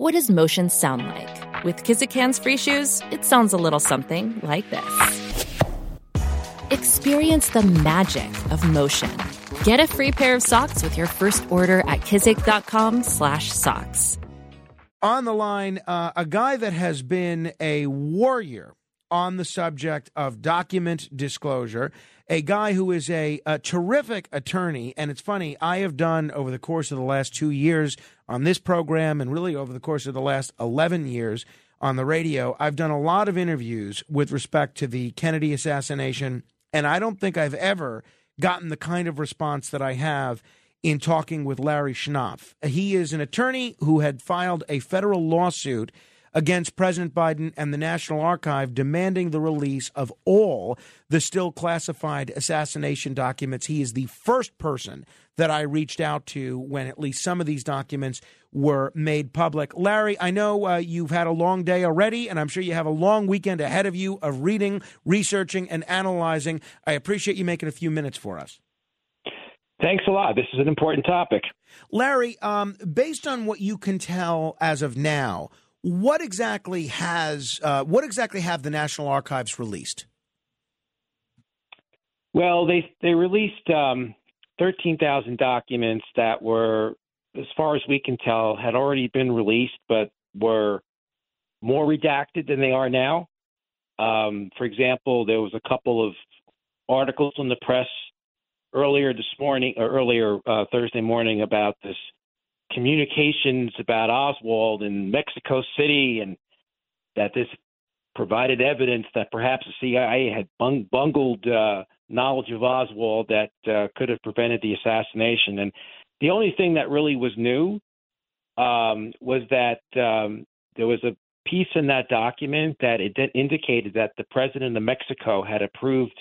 What does motion sound like? With Kizikans free shoes, it sounds a little something like this. Experience the magic of motion. Get a free pair of socks with your first order at kizik.com/socks. On the line, uh, a guy that has been a warrior on the subject of document disclosure, a guy who is a, a, terrific attorney. And it's funny, I have done over the course of the last two years on this program and really over the course of the last 11 years on the radio, I've done a lot of interviews with respect to the Kennedy assassination. And I don't think I've ever gotten the kind of response that I have in talking with Larry Schnapf. He is an attorney who had filed a federal lawsuit against President Biden and the National Archive demanding the release of all the still classified assassination documents. He is the first person that I reached out to when at least some of these documents were made public. Larry, I know uh, you've had a long day already, and I'm sure you have a long weekend ahead of you of reading, researching, and analyzing. I appreciate you making a few minutes for us. Thanks a lot. This is an important topic. Larry, um, based on what you can tell as of now, what exactly has uh, what exactly have the National Archives released? Well, they they released um, thirteen thousand documents that were, as far as we can tell, had already been released, but were more redacted than they are now. Um, for example, there was a couple of articles in the press earlier this morning or earlier uh, Thursday morning about this communications about Oswald in Mexico City and that this provided evidence that perhaps the CIA had bung- bungled uh, knowledge of Oswald that uh, could have prevented the assassination. And the only thing that really was new um, was that um, there was a piece in that document that it indicated that the president of Mexico had approved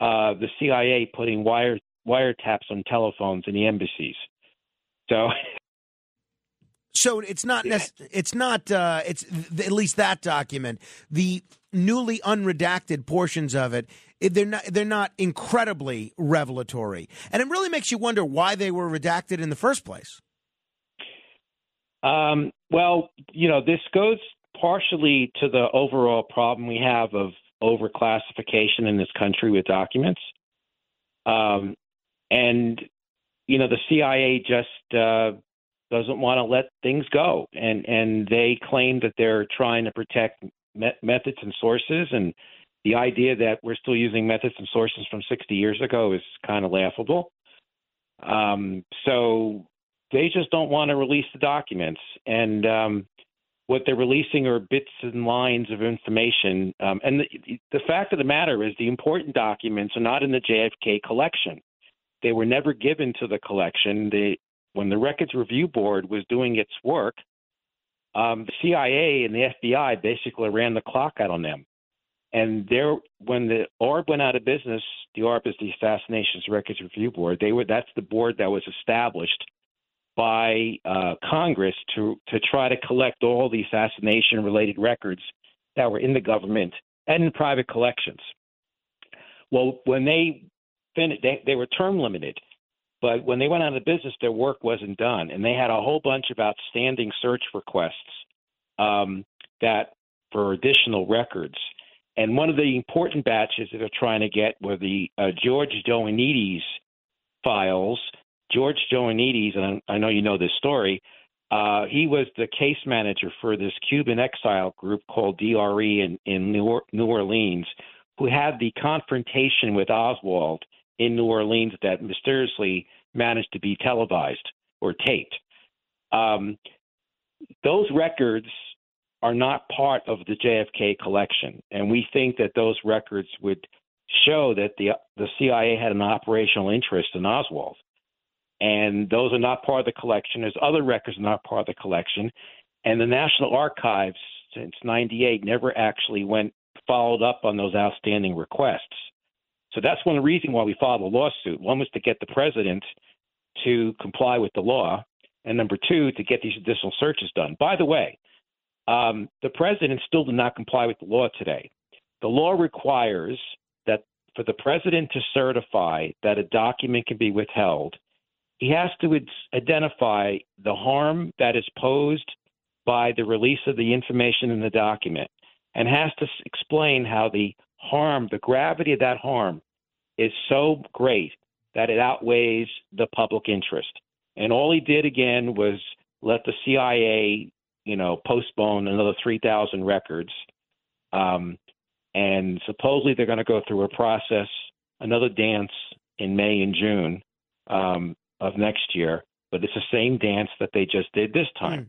uh, the CIA putting wire wiretaps on telephones in the embassies. So So it's not nec- it's not uh, it's th- at least that document the newly unredacted portions of it they're not they're not incredibly revelatory and it really makes you wonder why they were redacted in the first place. Um, well, you know, this goes partially to the overall problem we have of overclassification in this country with documents. Um, and you know, the CIA just uh, doesn't want to let things go, and and they claim that they're trying to protect me- methods and sources, and the idea that we're still using methods and sources from 60 years ago is kind of laughable. Um, so they just don't want to release the documents, and um, what they're releasing are bits and lines of information. Um, and the, the fact of the matter is, the important documents are not in the JFK collection. They were never given to the collection. They, when the Records Review Board was doing its work, um, the CIA and the FBI basically ran the clock out on them. And there, when the ARB went out of business, the ARB is the Assassinations Records Review Board. They were that's the board that was established by uh, Congress to to try to collect all the assassination related records that were in the government and in private collections. Well, when they finished, they, they were term limited. But when they went out of business, their work wasn't done, and they had a whole bunch of outstanding search requests um, that for additional records. And one of the important batches that they're trying to get were the uh, George Joannides files. George Joannides, and I know you know this story. Uh, he was the case manager for this Cuban exile group called DRE in, in New, New Orleans, who had the confrontation with Oswald in New Orleans that mysteriously managed to be televised or taped. Um, those records are not part of the JFK collection, and we think that those records would show that the the CIA had an operational interest in Oswald, and those are not part of the collection. There's other records not part of the collection, and the National Archives since '98 never actually went followed up on those outstanding requests. So that's one reason why we filed a lawsuit. One was to get the president to comply with the law, and number two, to get these additional searches done. By the way, um, the president still did not comply with the law today. The law requires that for the president to certify that a document can be withheld, he has to identify the harm that is posed by the release of the information in the document and has to explain how the harm, the gravity of that harm, is so great that it outweighs the public interest. And all he did again was let the CIA, you know, postpone another 3,000 records. Um, and supposedly they're going to go through a process, another dance in May and June um, of next year. But it's the same dance that they just did this time. Mm.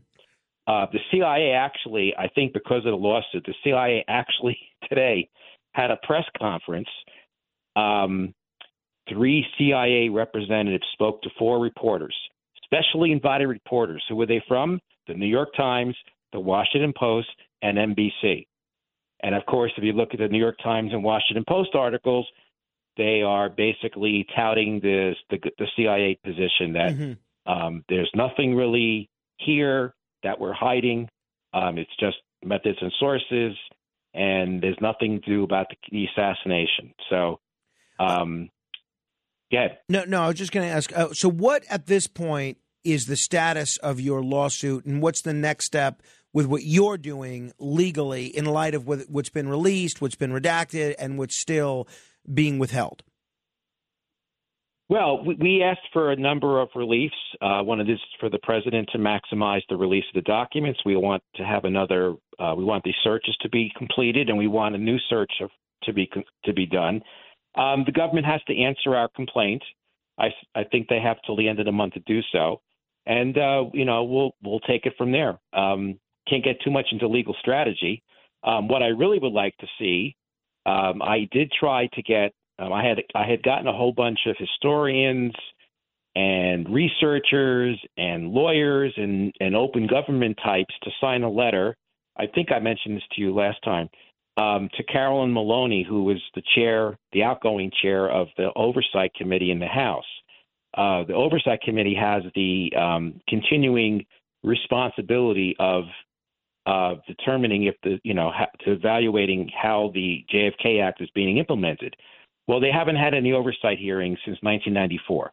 Uh, the CIA actually, I think, because of the lawsuit, the CIA actually today had a press conference. Um, three CIA representatives spoke to four reporters, specially invited reporters. Who were they from? The New York Times, the Washington Post, and NBC. And of course, if you look at the New York Times and Washington Post articles, they are basically touting this, the, the CIA position that mm-hmm. um, there's nothing really here that we're hiding. Um, it's just methods and sources and there's nothing to do about the, assassination. So, um, yeah. No, no, I was just going to ask. Uh, so, what at this point is the status of your lawsuit, and what's the next step with what you're doing legally in light of what's been released, what's been redacted, and what's still being withheld? Well, we asked for a number of reliefs. Uh, one of this for the president to maximize the release of the documents. We want to have another. Uh, we want these searches to be completed, and we want a new search of, to be to be done. Um, the government has to answer our complaint. I, I think they have till the end of the month to do so, and uh, you know we'll we'll take it from there. Um, can't get too much into legal strategy. Um, what I really would like to see, um, I did try to get um, I had I had gotten a whole bunch of historians and researchers and lawyers and, and open government types to sign a letter. I think I mentioned this to you last time um, to Carolyn Maloney, who was the chair, the outgoing chair of the Oversight Committee in the House. Uh, the Oversight Committee has the um, continuing responsibility of uh, determining if the you know ha- to evaluating how the JFK Act is being implemented. Well, they haven't had any oversight hearings since 1994.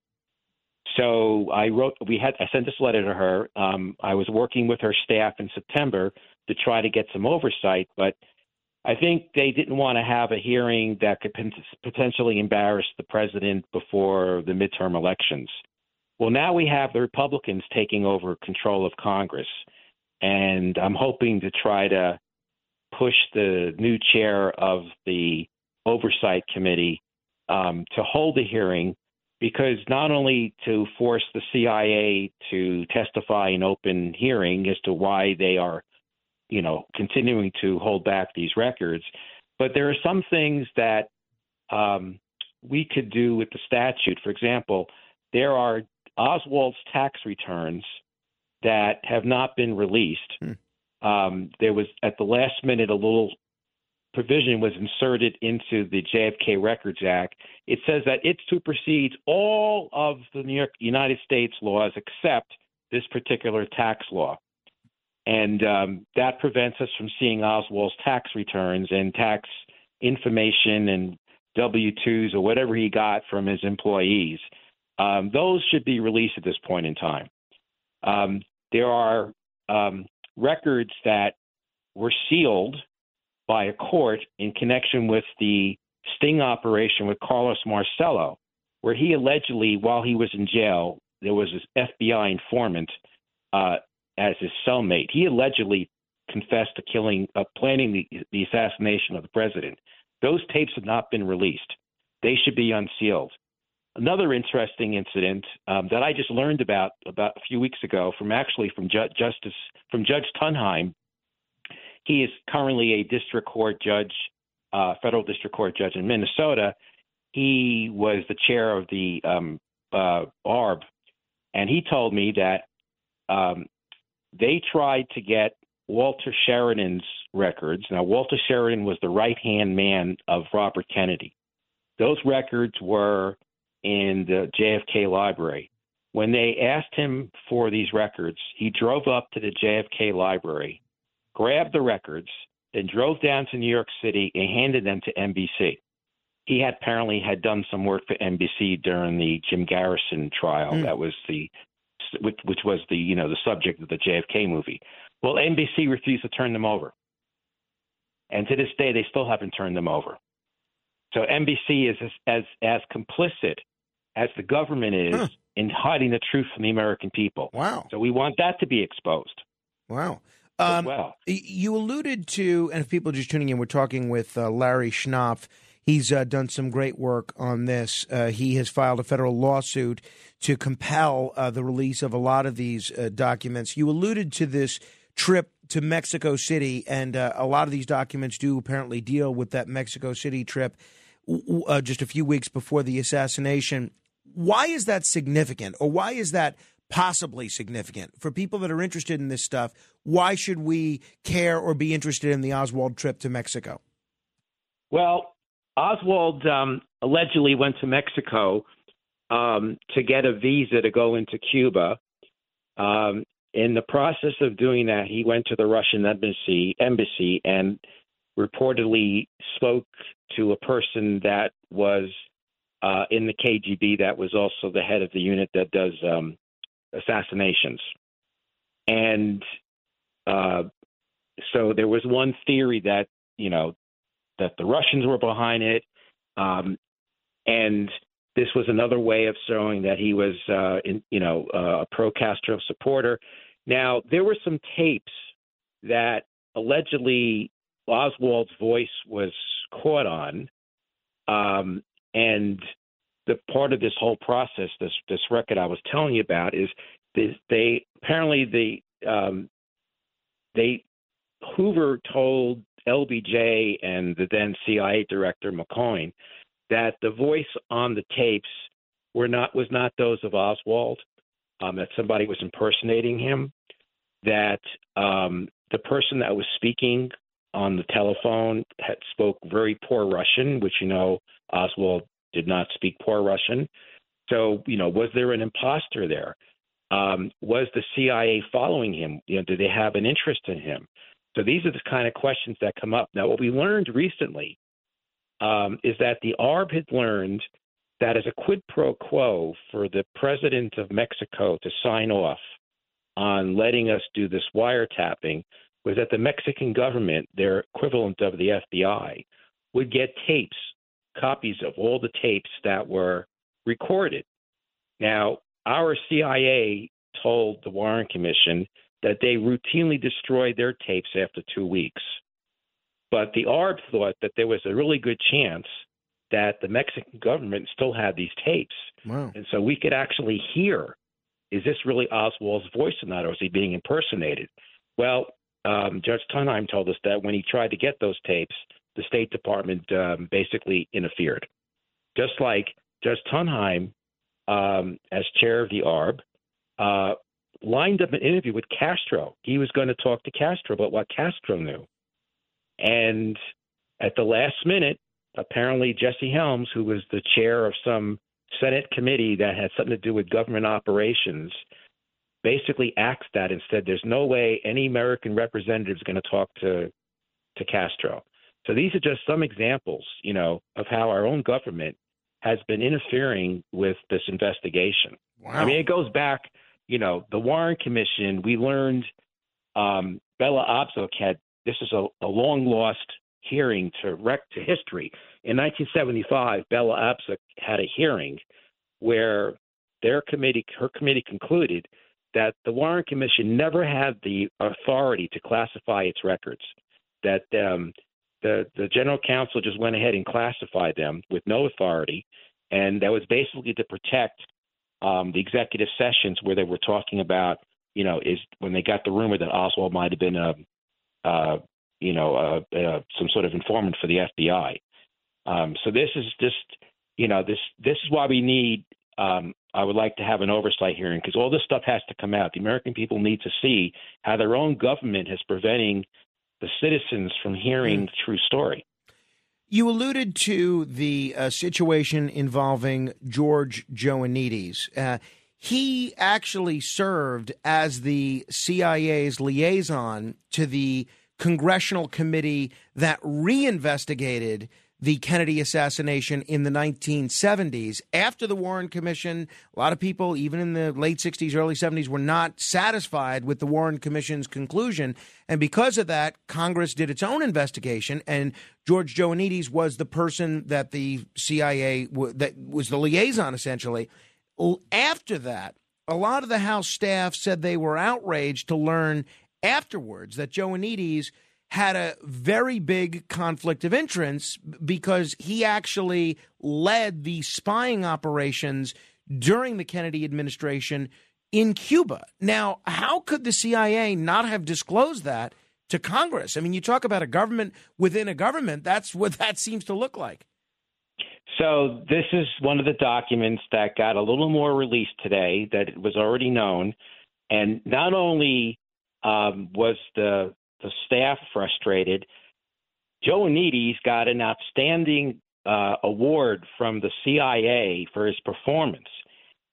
So I wrote, we had, I sent this letter to her. Um, I was working with her staff in September to try to get some oversight, but I think they didn't want to have a hearing that could potentially embarrass the president before the midterm elections. Well, now we have the Republicans taking over control of Congress, and I'm hoping to try to push the new chair of the Oversight Committee um, to hold a hearing because not only to force the CIA to testify in open hearing as to why they are, you know, continuing to hold back these records, but there are some things that um, we could do with the statute. For example, there are Oswald's tax returns that have not been released. Hmm. Um, there was at the last minute a little provision was inserted into the JFK Records Act. It says that it supersedes all of the New York United States laws except this particular tax law. And um, that prevents us from seeing Oswald's tax returns and tax information and W 2s or whatever he got from his employees. Um, those should be released at this point in time. Um, there are um, records that were sealed by a court in connection with the sting operation with Carlos Marcello, where he allegedly, while he was in jail, there was this FBI informant uh, as his cellmate. He allegedly confessed to killing, uh, planning the, the assassination of the president. Those tapes have not been released. They should be unsealed. Another interesting incident um, that I just learned about about a few weeks ago from actually from Ju- Justice from Judge Tunheim he is currently a district court judge, uh, federal district court judge in Minnesota. He was the chair of the um, uh, ARB, and he told me that um, they tried to get Walter Sheridan's records. Now, Walter Sheridan was the right hand man of Robert Kennedy. Those records were in the JFK library. When they asked him for these records, he drove up to the JFK library grabbed the records, then drove down to New York City and handed them to NBC. He had apparently had done some work for NBC during the Jim Garrison trial. Mm. That was the which, which was the you know the subject of the JFK movie. Well, NBC refused to turn them over. And to this day, they still haven't turned them over. So NBC is as, as, as complicit as the government is huh. in hiding the truth from the American people. Wow. So we want that to be exposed. Wow. Um, well. You alluded to, and if people are just tuning in, we're talking with uh, Larry Schnapf. He's uh, done some great work on this. Uh, he has filed a federal lawsuit to compel uh, the release of a lot of these uh, documents. You alluded to this trip to Mexico City, and uh, a lot of these documents do apparently deal with that Mexico City trip just a few weeks before the assassination. Why is that significant, or why is that possibly significant for people that are interested in this stuff? Why should we care or be interested in the Oswald trip to Mexico? Well, Oswald um, allegedly went to Mexico um, to get a visa to go into Cuba. Um, in the process of doing that, he went to the Russian embassy, embassy and reportedly spoke to a person that was uh, in the KGB that was also the head of the unit that does um, assassinations. And uh, so there was one theory that, you know, that the Russians were behind it. Um, and this was another way of showing that he was, uh, in, you know, uh, a pro Castro supporter. Now, there were some tapes that allegedly Oswald's voice was caught on. Um, and the part of this whole process, this this record I was telling you about, is they apparently the um, they Hoover told LBJ and the then CIA director McCone that the voice on the tapes were not was not those of Oswald, um, that somebody was impersonating him, that um, the person that was speaking on the telephone had spoke very poor Russian, which you know Oswald did not speak poor Russian. So you know, was there an imposter there? Um, was the CIA following him? You know, did they have an interest in him? So these are the kind of questions that come up. Now, what we learned recently um, is that the ARB had learned that as a quid pro quo for the president of Mexico to sign off on letting us do this wiretapping was that the Mexican government, their equivalent of the FBI, would get tapes, copies of all the tapes that were recorded. Now, our CIA told the Warren Commission that they routinely destroyed their tapes after two weeks. But the ARB thought that there was a really good chance that the Mexican government still had these tapes. Wow. And so we could actually hear is this really Oswald's voice or not, or is he being impersonated? Well, um, Judge Tunheim told us that when he tried to get those tapes, the State Department um, basically interfered. Just like Judge Tunheim, um, as chair of the ARB, uh, lined up an interview with Castro. He was going to talk to Castro about what Castro knew. And at the last minute, apparently Jesse Helms, who was the chair of some Senate committee that had something to do with government operations, basically axed that and said there's no way any American representative is going to talk to to Castro. So these are just some examples, you know, of how our own government has been interfering with this investigation. Wow. I mean, it goes back you know, the Warren Commission, we learned um, Bella Abzug had this is a, a long lost hearing to wreck to history. In 1975, Bella Abzug had a hearing where their committee, her committee, concluded that the Warren Commission never had the authority to classify its records. That um, the the general counsel just went ahead and classified them with no authority, and that was basically to protect um, the executive sessions where they were talking about, you know, is when they got the rumor that Oswald might have been a, uh, you know, uh, uh, some sort of informant for the FBI. Um, so this is just, you know, this this is why we need. Um, I would like to have an oversight hearing because all this stuff has to come out. The American people need to see how their own government is preventing the citizens from hearing the true story. You alluded to the uh, situation involving George Joannides. Uh, he actually served as the CIA's liaison to the congressional committee that reinvestigated the Kennedy assassination in the 1970s. After the Warren Commission, a lot of people, even in the late 60s, early 70s, were not satisfied with the Warren Commission's conclusion. And because of that, Congress did its own investigation, and George Joannides was the person that the CIA, that was the liaison essentially. After that, a lot of the House staff said they were outraged to learn afterwards that Joannides – had a very big conflict of interest because he actually led the spying operations during the Kennedy administration in Cuba. Now, how could the CIA not have disclosed that to Congress? I mean, you talk about a government within a government, that's what that seems to look like. So, this is one of the documents that got a little more released today that was already known. And not only um, was the the staff frustrated. Joannides got an outstanding uh, award from the CIA for his performance.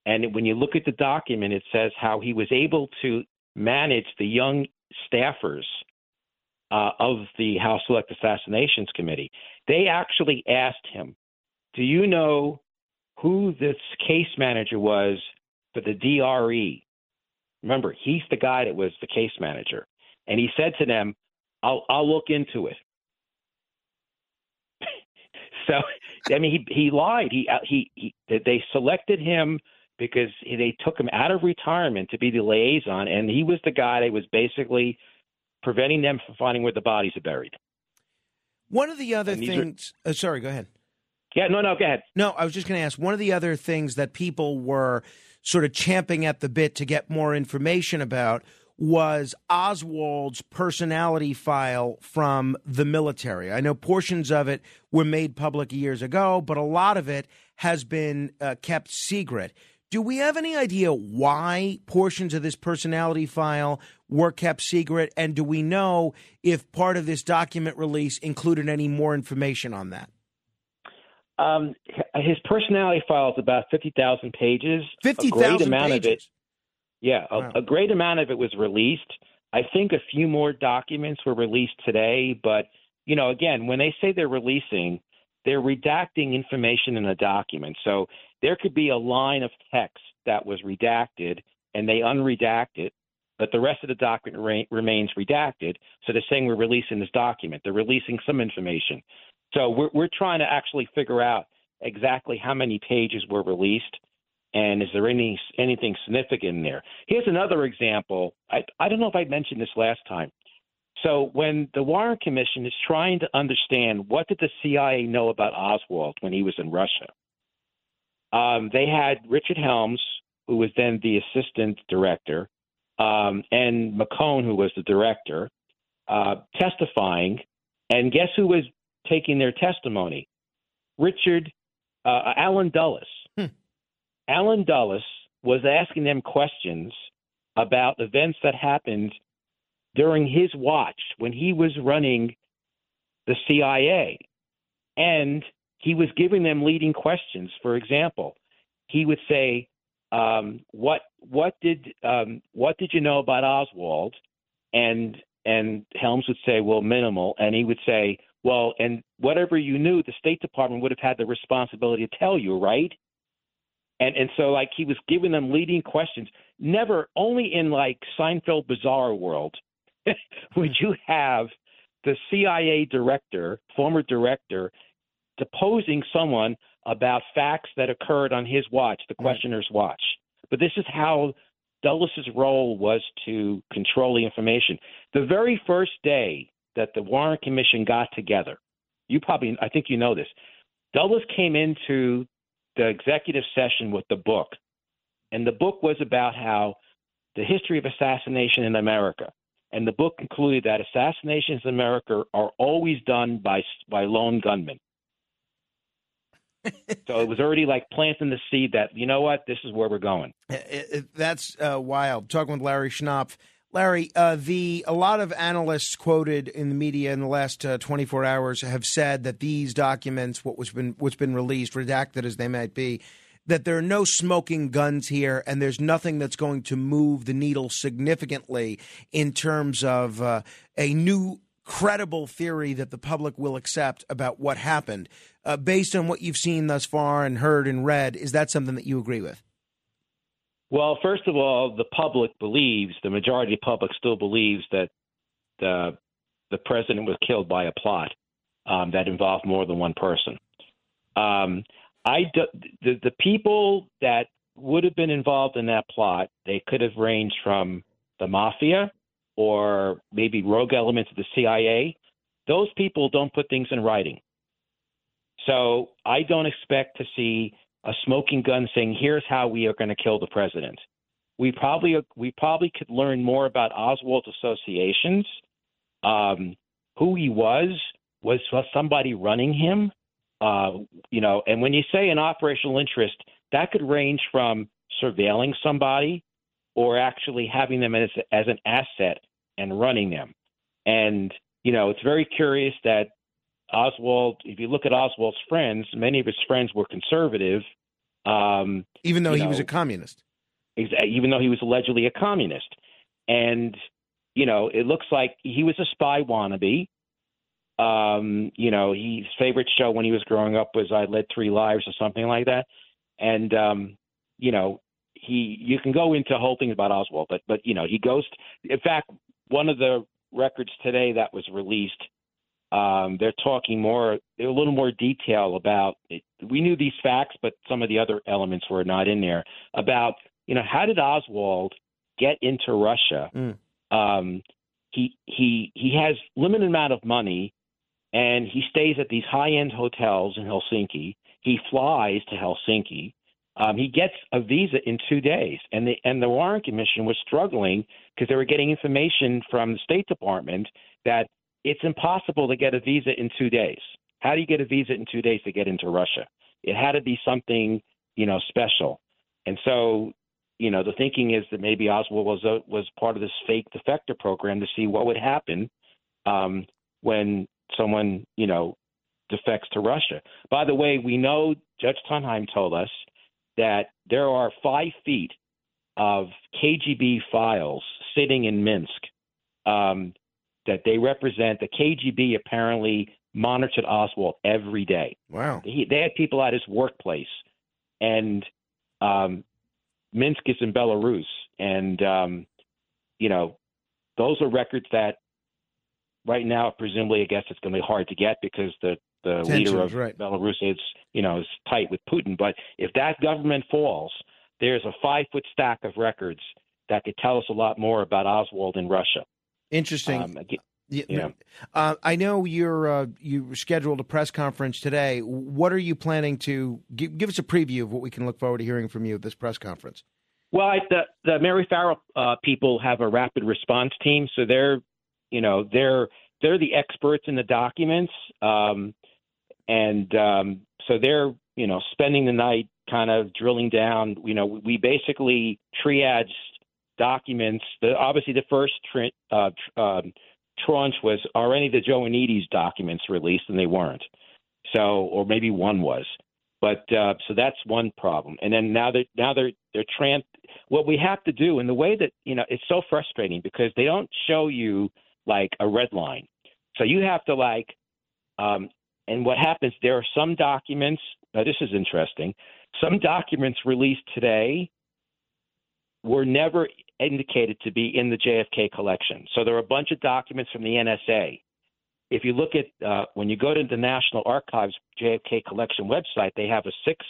And when you look at the document, it says how he was able to manage the young staffers uh, of the House Select Assassinations Committee. They actually asked him, Do you know who this case manager was for the DRE? Remember, he's the guy that was the case manager and he said to them, "I'll I'll look into it." so, I mean, he he lied. He uh, he he they selected him because they took him out of retirement to be the liaison, and he was the guy that was basically preventing them from finding where the bodies are buried. One of the other things. Are, uh, sorry, go ahead. Yeah, no, no, go ahead. No, I was just going to ask. One of the other things that people were sort of champing at the bit to get more information about was Oswald's personality file from the military. I know portions of it were made public years ago, but a lot of it has been uh, kept secret. Do we have any idea why portions of this personality file were kept secret? And do we know if part of this document release included any more information on that? Um, his personality file is about 50,000 pages. 50,000 pages? Yeah, a, wow. a great amount of it was released. I think a few more documents were released today, but you know, again, when they say they're releasing, they're redacting information in a document. So there could be a line of text that was redacted and they unredact it, but the rest of the document re- remains redacted. So they're saying we're releasing this document. They're releasing some information. So we're, we're trying to actually figure out exactly how many pages were released and is there any anything significant in there? Here's another example. I I don't know if I mentioned this last time. So when the Warren Commission is trying to understand what did the CIA know about Oswald when he was in Russia, um, they had Richard Helms, who was then the assistant director, um, and McCone, who was the director, uh, testifying. And guess who was taking their testimony? Richard uh, Allen Dulles. Allen Dulles was asking them questions about events that happened during his watch when he was running the CIA. And he was giving them leading questions. For example, he would say, um, "What what did um, what did you know about Oswald?" And and Helms would say, "Well, minimal." And he would say, "Well, and whatever you knew, the State Department would have had the responsibility to tell you, right?" And and so like he was giving them leading questions. Never, only in like Seinfeld Bizarro World, would hmm. you have the CIA director, former director, deposing someone about facts that occurred on his watch, the questioner's watch. But this is how Dulles's role was to control the information. The very first day that the Warren Commission got together, you probably, I think you know this, Dulles came into the executive session with the book, and the book was about how the history of assassination in America. And the book concluded that assassinations in America are always done by by lone gunmen. so it was already like planting the seed that you know what this is where we're going. It, it, that's uh, wild. Talking with Larry Schnapf. Larry, uh, the a lot of analysts quoted in the media in the last uh, 24 hours have said that these documents, what was been what's been released, redacted as they might be, that there are no smoking guns here, and there's nothing that's going to move the needle significantly in terms of uh, a new credible theory that the public will accept about what happened. Uh, based on what you've seen thus far and heard and read, is that something that you agree with? Well, first of all, the public believes, the majority of the public still believes that the, the president was killed by a plot um, that involved more than one person. Um, I do, the the people that would have been involved in that plot, they could have ranged from the mafia or maybe rogue elements of the CIA. Those people don't put things in writing. So I don't expect to see a smoking gun saying, "Here's how we are going to kill the president." We probably we probably could learn more about Oswald's associations, um, who he was, was somebody running him, uh, you know. And when you say an operational interest, that could range from surveilling somebody or actually having them as as an asset and running them. And you know, it's very curious that Oswald, if you look at Oswald's friends, many of his friends were conservative. Um, even though he know, was a communist. Even though he was allegedly a communist. And, you know, it looks like he was a spy wannabe. Um, you know, his favorite show when he was growing up was I Led Three Lives or something like that. And, um, you know, he, you can go into whole things about Oswald, but, but, you know, he goes, to, in fact, one of the records today that was released um, they're talking more, a little more detail about. It. We knew these facts, but some of the other elements were not in there. About you know how did Oswald get into Russia? Mm. Um, he he he has limited amount of money, and he stays at these high end hotels in Helsinki. He flies to Helsinki. Um, he gets a visa in two days, and the and the Warren Commission was struggling because they were getting information from the State Department that it's impossible to get a visa in two days. How do you get a visa in two days to get into Russia? It had to be something, you know, special. And so, you know, the thinking is that maybe Oswald was a, was part of this fake defector program to see what would happen um, when someone, you know, defects to Russia. By the way, we know Judge Tunheim told us that there are five feet of KGB files sitting in Minsk um, that they represent. The KGB apparently monitored Oswald every day. Wow. He, they had people at his workplace, and um, Minsk is in Belarus, and um, you know those are records that right now, presumably, I guess it's going to be hard to get because the the Tensions, leader of right. Belarus is you know is tight with Putin. But if that government falls, there's a five foot stack of records that could tell us a lot more about Oswald in Russia. Interesting. Um, yeah. Uh, I know you're uh, you scheduled a press conference today. What are you planning to give, give, us a preview of what we can look forward to hearing from you at this press conference? Well, I, the the Mary Ferrell uh, people have a rapid response team, so they're you know they're they're the experts in the documents, um, and um, so they're you know spending the night kind of drilling down. You know, we basically triage documents. The, obviously, the first uh, um, tranche was are any of the Joannides documents released, and they weren't. So, or maybe one was. But uh, so that's one problem. And then now they're now they're they're trans. What we have to do, and the way that you know, it's so frustrating because they don't show you like a red line. So you have to like, um, and what happens? There are some documents. Now this is interesting. Some documents released today were never indicated to be in the JFK collection. So there are a bunch of documents from the NSA. If you look at uh, when you go to the National Archives JFK collection website, they have a six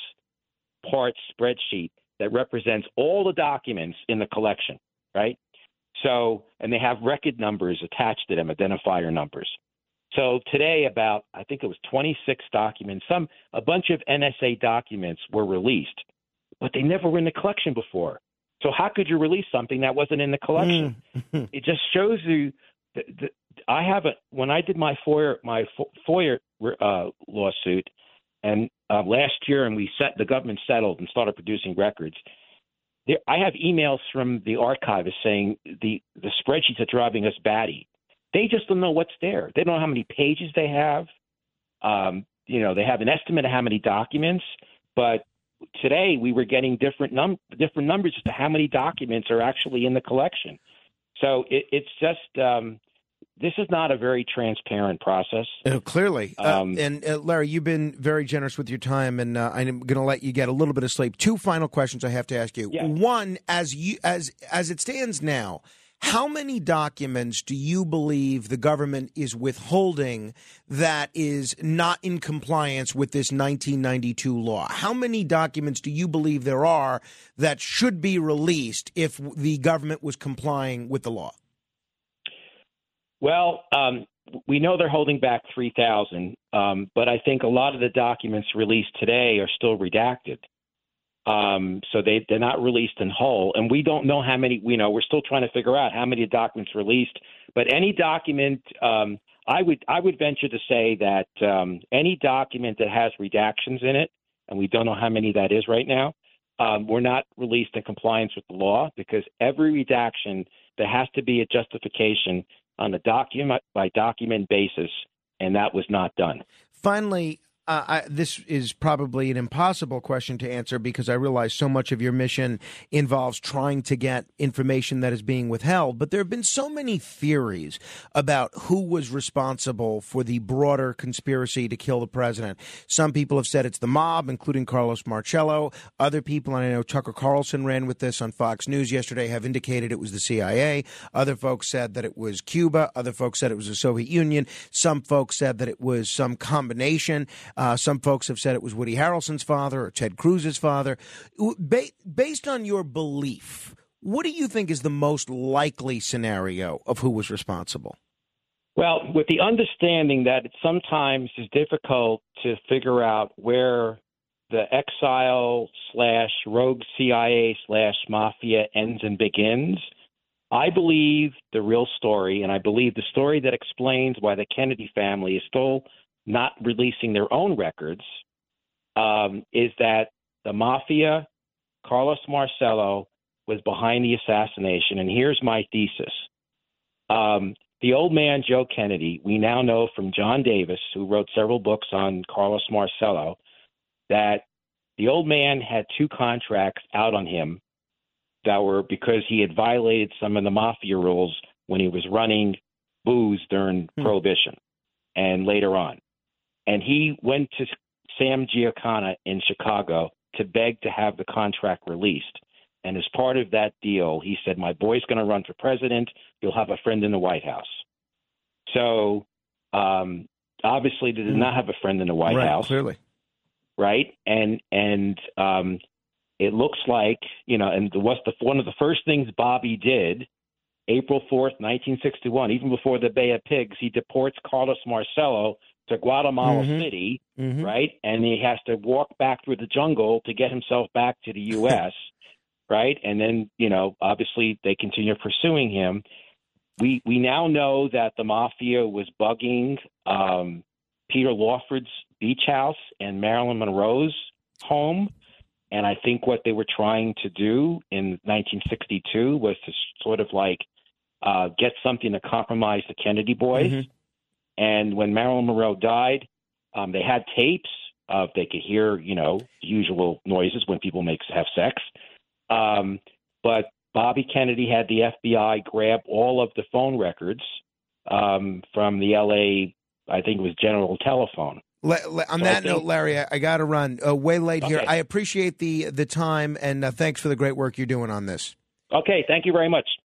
part spreadsheet that represents all the documents in the collection, right? So, and they have record numbers attached to them, identifier numbers. So today, about I think it was 26 documents, some a bunch of NSA documents were released, but they never were in the collection before. So how could you release something that wasn't in the collection? Mm. it just shows you. That, that I haven't when I did my FOIA my FOIA uh, lawsuit, and uh, last year, and we set the government settled and started producing records. There, I have emails from the archivist saying the the spreadsheets are driving us batty. They just don't know what's there. They don't know how many pages they have. Um, you know, they have an estimate of how many documents, but today we were getting different num different numbers as to how many documents are actually in the collection. So it, it's just um, this is not a very transparent process. Uh, clearly. Um, uh, and uh, Larry, you've been very generous with your time, and uh, I'm going to let you get a little bit of sleep. Two final questions I have to ask you. Yeah. One, as you as as it stands now, how many documents do you believe the government is withholding that is not in compliance with this 1992 law? How many documents do you believe there are that should be released if the government was complying with the law? Well, um, we know they're holding back 3,000, um, but I think a lot of the documents released today are still redacted. Um, so they they're not released in whole, and we don't know how many. You know, we're still trying to figure out how many documents released. But any document, um, I would I would venture to say that um, any document that has redactions in it, and we don't know how many that is right now, um, were not released in compliance with the law because every redaction there has to be a justification on a document by document basis, and that was not done. Finally, uh, I, this is probably an impossible question to answer because I realize so much of your mission involves trying to get information that is being withheld. But there have been so many theories about who was responsible for the broader conspiracy to kill the president. Some people have said it's the mob, including Carlos Marcello. Other people, and I know Tucker Carlson ran with this on Fox News yesterday, have indicated it was the CIA. Other folks said that it was Cuba. Other folks said it was the Soviet Union. Some folks said that it was some combination. Uh, some folks have said it was Woody Harrelson's father or Ted Cruz's father. Ba- based on your belief, what do you think is the most likely scenario of who was responsible? Well, with the understanding that it sometimes is difficult to figure out where the exile slash rogue CIA slash mafia ends and begins, I believe the real story, and I believe the story that explains why the Kennedy family is still not releasing their own records um, is that the mafia, Carlos Marcello, was behind the assassination. And here's my thesis. Um, the old man, Joe Kennedy, we now know from John Davis, who wrote several books on Carlos Marcello, that the old man had two contracts out on him that were because he had violated some of the mafia rules when he was running booze during hmm. Prohibition and later on and he went to Sam Giancana in Chicago to beg to have the contract released. And as part of that deal, he said, "My boy's going to run for president. You'll have a friend in the White House." So, um, obviously, they did not have a friend in the White right, House. Clearly, right? And and um, it looks like you know, and what's the one of the first things Bobby did, April fourth, nineteen sixty one, even before the Bay of Pigs, he deports Carlos Marcello to Guatemala mm-hmm. City, mm-hmm. right? And he has to walk back through the jungle to get himself back to the U.S., right? And then, you know, obviously they continue pursuing him. We we now know that the mafia was bugging um, Peter Lawford's beach house and Marilyn Monroe's home. And I think what they were trying to do in 1962 was to sort of like uh, get something to compromise the Kennedy boys. Mm-hmm. And when Marilyn Monroe died, um, they had tapes of they could hear, you know, the usual noises when people make have sex. Um, but Bobby Kennedy had the FBI grab all of the phone records um, from the L.A. I think it was General Telephone. Le, le, on so that think, note, Larry, I, I got to run. Uh, way late okay. here. I appreciate the the time and uh, thanks for the great work you're doing on this. Okay, thank you very much.